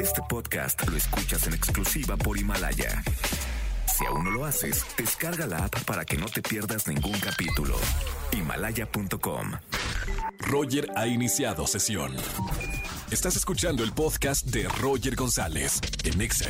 Este podcast lo escuchas en exclusiva por Himalaya. Si aún no lo haces, descarga la app para que no te pierdas ningún capítulo. Himalaya.com. Roger ha iniciado sesión. Estás escuchando el podcast de Roger González en Exa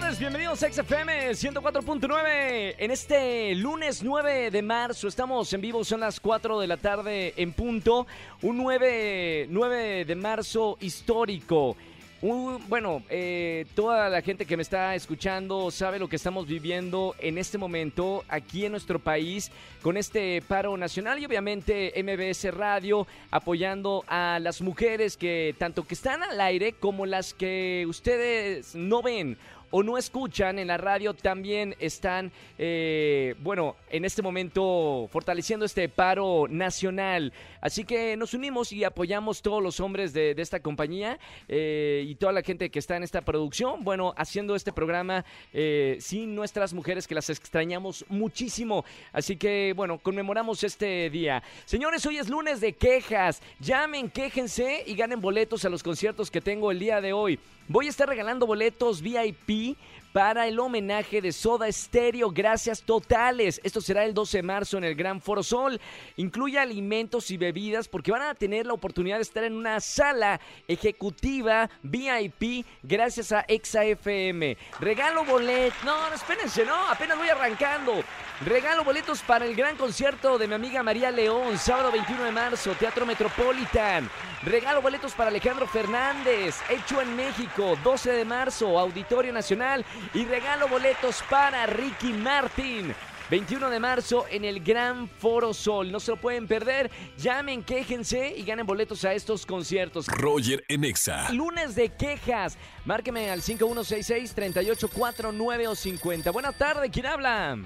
tardes, bienvenidos a XFM 104.9. En este lunes 9 de marzo estamos en vivo, son las 4 de la tarde en punto. Un 9, 9 de marzo histórico. Bueno, eh, toda la gente que me está escuchando sabe lo que estamos viviendo en este momento aquí en nuestro país con este paro nacional y obviamente MBS Radio apoyando a las mujeres que tanto que están al aire como las que ustedes no ven o no escuchan en la radio también están, eh, bueno, en este momento fortaleciendo este paro nacional. Así que nos unimos y apoyamos todos los hombres de, esta compañía eh, y toda la gente que está en esta producción, bueno, haciendo este programa eh, sin nuestras mujeres que las extrañamos muchísimo. Así que, bueno, conmemoramos este día. Señores, hoy es lunes de quejas. Llamen, quéjense y ganen boletos a los conciertos que tengo el día de hoy. Voy a estar regalando boletos VIP para el homenaje de Soda Stereo. Gracias totales. Esto será el 12 de marzo en el Gran Foro Sol. Incluye alimentos y bebidas porque van a tener la oportunidad de estar en una sala ejecutiva VIP gracias a ExaFM. Regalo boletos. No, no, espérense, no. Apenas voy arrancando. Regalo boletos para el gran concierto de mi amiga María León, sábado 21 de marzo, Teatro Metropolitan. Regalo boletos para Alejandro Fernández, hecho en México, 12 de marzo, Auditorio Nacional. Y regalo boletos para Ricky Martin. 21 de marzo en el Gran Foro Sol. No se lo pueden perder. Llamen, quéjense y ganen boletos a estos conciertos. Roger en Exa. Lunes de quejas. Márqueme al 5166-3849 o 50. Buenas tardes, ¿quién habla?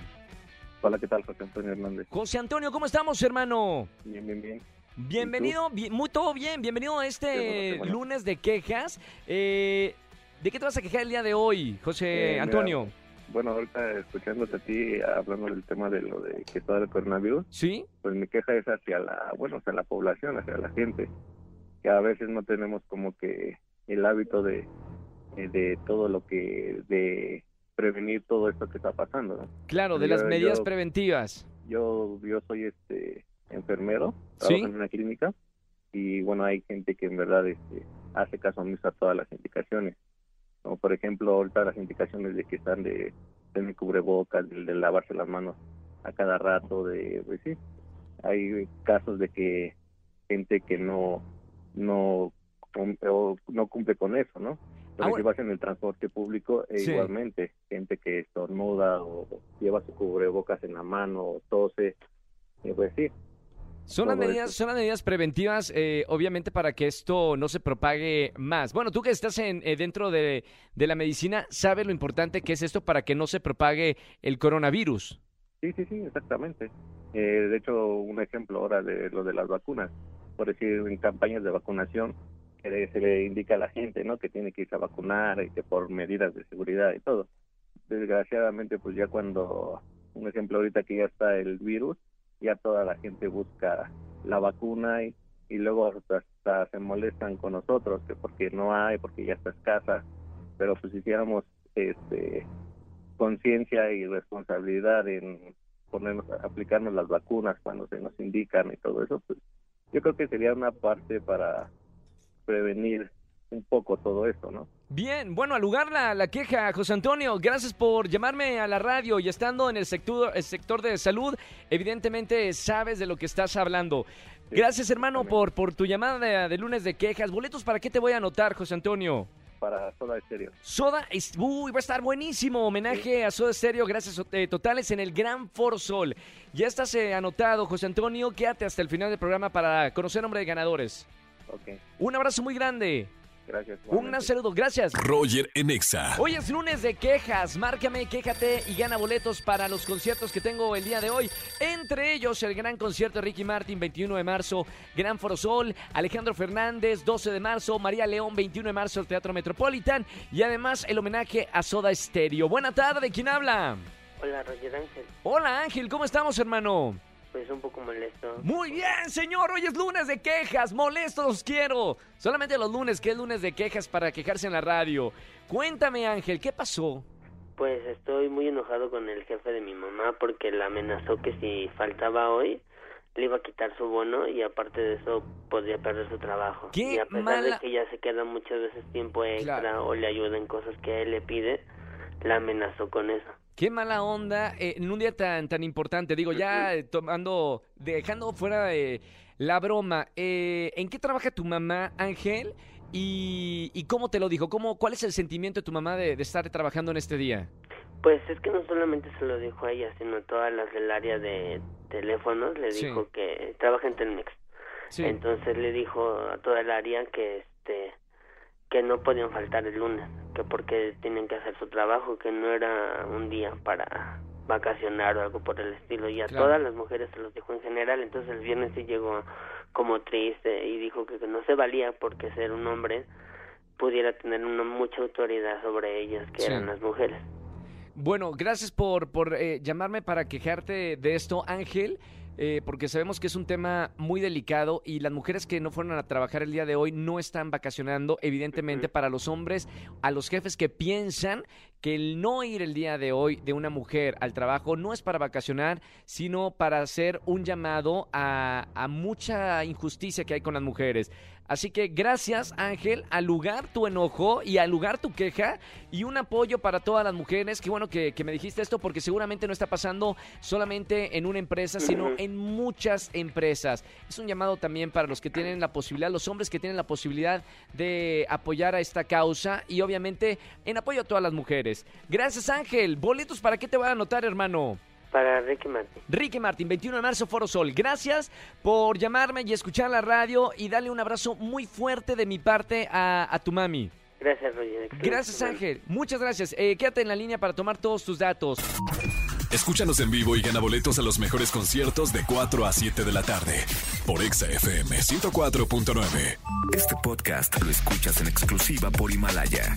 Hola, ¿qué tal? José Antonio Hernández. José Antonio, ¿cómo estamos, hermano? Bien, bien, bien. Bienvenido, bien, muy todo bien, bienvenido a este bueno, qué bueno. lunes de quejas. Eh, ¿De qué te vas a quejar el día de hoy, José Eh, mira, Antonio? Bueno, ahorita escuchándote a ti hablando del tema de lo de que está el coronavirus, ¿Sí? pues mi queja es hacia la, bueno, hacia la población, hacia la gente, que a veces no tenemos como que el hábito de, eh, de todo lo que, de prevenir todo esto que está pasando, ¿no? Claro, de Yo- las medidas yo- preventivas. Yo, yo soy este enfermero, ¿Sí? trabajo en una clínica y bueno, hay gente que en verdad este, hace caso omiso a todas las indicaciones. Como por ejemplo, ahorita las indicaciones de que están de tener cubrebocas, de, de lavarse las manos a cada rato, de pues sí, hay casos de que gente que no no o no cumple con eso, ¿no? Pero Ah, si vas en el transporte público, e Sí. igualmente, gente que estornuda o lleva su cubrebocas en la mano o tose, y pues sí, Son las medidas, son las medidas preventivas, eh, obviamente, para que esto no se propague más. Bueno, tú que estás en, eh, dentro de, de la medicina, sabes lo importante que es esto para que no se propague el coronavirus. Sí, sí, sí, exactamente. Eh, de hecho, un ejemplo ahora de lo de las vacunas. Por decir, en campañas de vacunación, se le indica a la gente, ¿no? Que tiene que irse a vacunar y que por medidas de seguridad y todo. Desgraciadamente, pues ya cuando, un ejemplo ahorita que ya está el virus, ya toda la gente busca la vacuna y, luego hasta, se molestan con nosotros, que porque no hay, porque ya está escasa. Pero pues hiciéramos este conciencia y responsabilidad en ponernos, aplicarnos las vacunas cuando se nos indican y todo eso, pues yo creo que sería una parte para prevenir un poco todo esto, ¿no? Bien, bueno, al lugar la, la queja, José Antonio, gracias por llamarme a la radio y estando en el sector, el sector de salud, evidentemente sabes de lo que estás hablando. Sí, Gracias, hermano, también. por, por tu llamada de, de lunes de quejas. ¿Boletos para qué te voy a anotar, José Antonio? Para Soda Estéreo. Soda, uy, va a estar buenísimo. Homenaje a Soda Stereo, gracias eh, totales en el Gran Foro Sol. Ya estás eh, anotado, José Antonio. Quédate hasta el final del programa para conocer nombre de ganadores. Ok, Un abrazo muy grande. Gracias. Un saludo, gracias. Roger en Exa. Hoy es lunes de quejas. Márcame, quéjate y gana boletos para los conciertos que tengo el día de hoy. Entre ellos, el gran concierto de Ricky Martin, 21 de marzo, Gran Foro Sol, Alejandro Fernández, 12 de marzo, María León, 21 de marzo, el Teatro Metropolitan. Y además, el homenaje a Soda Stereo. Buena tarde, ¿quién habla? Hola, Roger Ángel. Hola Ángel, ¿cómo estamos, hermano? Pues un poco molesto. Muy bien, señor. Hoy es lunes de quejas. Molestos quiero. Solamente los lunes, que es lunes de quejas para quejarse en la radio. Cuéntame, Ángel, ¿qué pasó? Pues estoy muy enojado con el jefe de mi mamá porque la amenazó que si faltaba hoy le iba a quitar su bono y aparte de eso podría perder su trabajo. Qué y a pesar mala- de que ella se queda muchas veces tiempo extra Claro. o le ayuda en cosas que él le pide, la amenazó con eso. Qué mala onda eh, en un día tan, tan importante. Digo, ya eh, tomando, dejando fuera eh, la broma. eh, ¿En qué trabaja tu mamá, Ángel? Y, y cómo te lo dijo? ¿Cómo, ¿Cuál es el sentimiento de tu mamá de, de estar trabajando en este día? Pues es que no solamente se lo dijo a ella, sino a todas las del área de teléfonos, le Sí. dijo que trabaja en Telmex. Sí. Entonces le dijo a toda el área que este que no podían faltar el lunes, que porque tienen que hacer su trabajo, que no era un día para vacacionar o algo por el estilo. Y a Claro. todas las mujeres se los dijo en general, entonces el viernes sí llegó como triste y dijo que, que no se valía porque ser un hombre pudiera tener una mucha autoridad sobre ellas, que Sí. eran las mujeres. Bueno, gracias por, por eh, llamarme para quejarte de esto, Ángel, eh, porque sabemos que es un tema muy delicado y las mujeres que no fueron a trabajar el día de hoy no están vacacionando. Evidentemente, para los hombres, a los jefes que piensan que el no ir el día de hoy de una mujer al trabajo no es para vacacionar, sino para hacer un llamado a, a mucha injusticia que hay con las mujeres. Así que gracias Ángel, al lugar tu enojo y al lugar tu queja y un apoyo para todas las mujeres. Qué bueno que, que me dijiste esto porque seguramente no está pasando solamente en una empresa, sino en muchas empresas. Es un llamado también para los que tienen la posibilidad, los hombres que tienen la posibilidad de apoyar a esta causa y obviamente en apoyo a todas las mujeres. Gracias Ángel. Boletos para qué te van a anotar, hermano. Para Ricky Martin. Ricky Martín, 21 de marzo, Foro Sol. Gracias por llamarme y escuchar la radio y darle un abrazo muy fuerte de mi parte a, a tu mami. Gracias, Roger. Gracias. Ángel. Muchas gracias. Eh, quédate en la línea para tomar todos tus datos. Escúchanos en vivo y gana boletos a los mejores conciertos de 4 a 7 de la tarde por Exa FM 104.9. Este podcast lo escuchas en exclusiva por Himalaya.